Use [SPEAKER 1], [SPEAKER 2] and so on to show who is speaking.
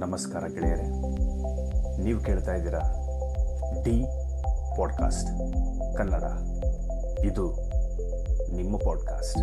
[SPEAKER 1] ನಮಸ್ಕಾರ ಗೆಳೆಯರೆ. ನೀವು ಕೇಳ್ತಾ ಇದ್ದೀರಾ ಡಿ ಪಾಡ್ಕಾಸ್ಟ್ ಕನ್ನಡ. ಇದು ನಿಮ್ಮ ಪಾಡ್ಕಾಸ್ಟ್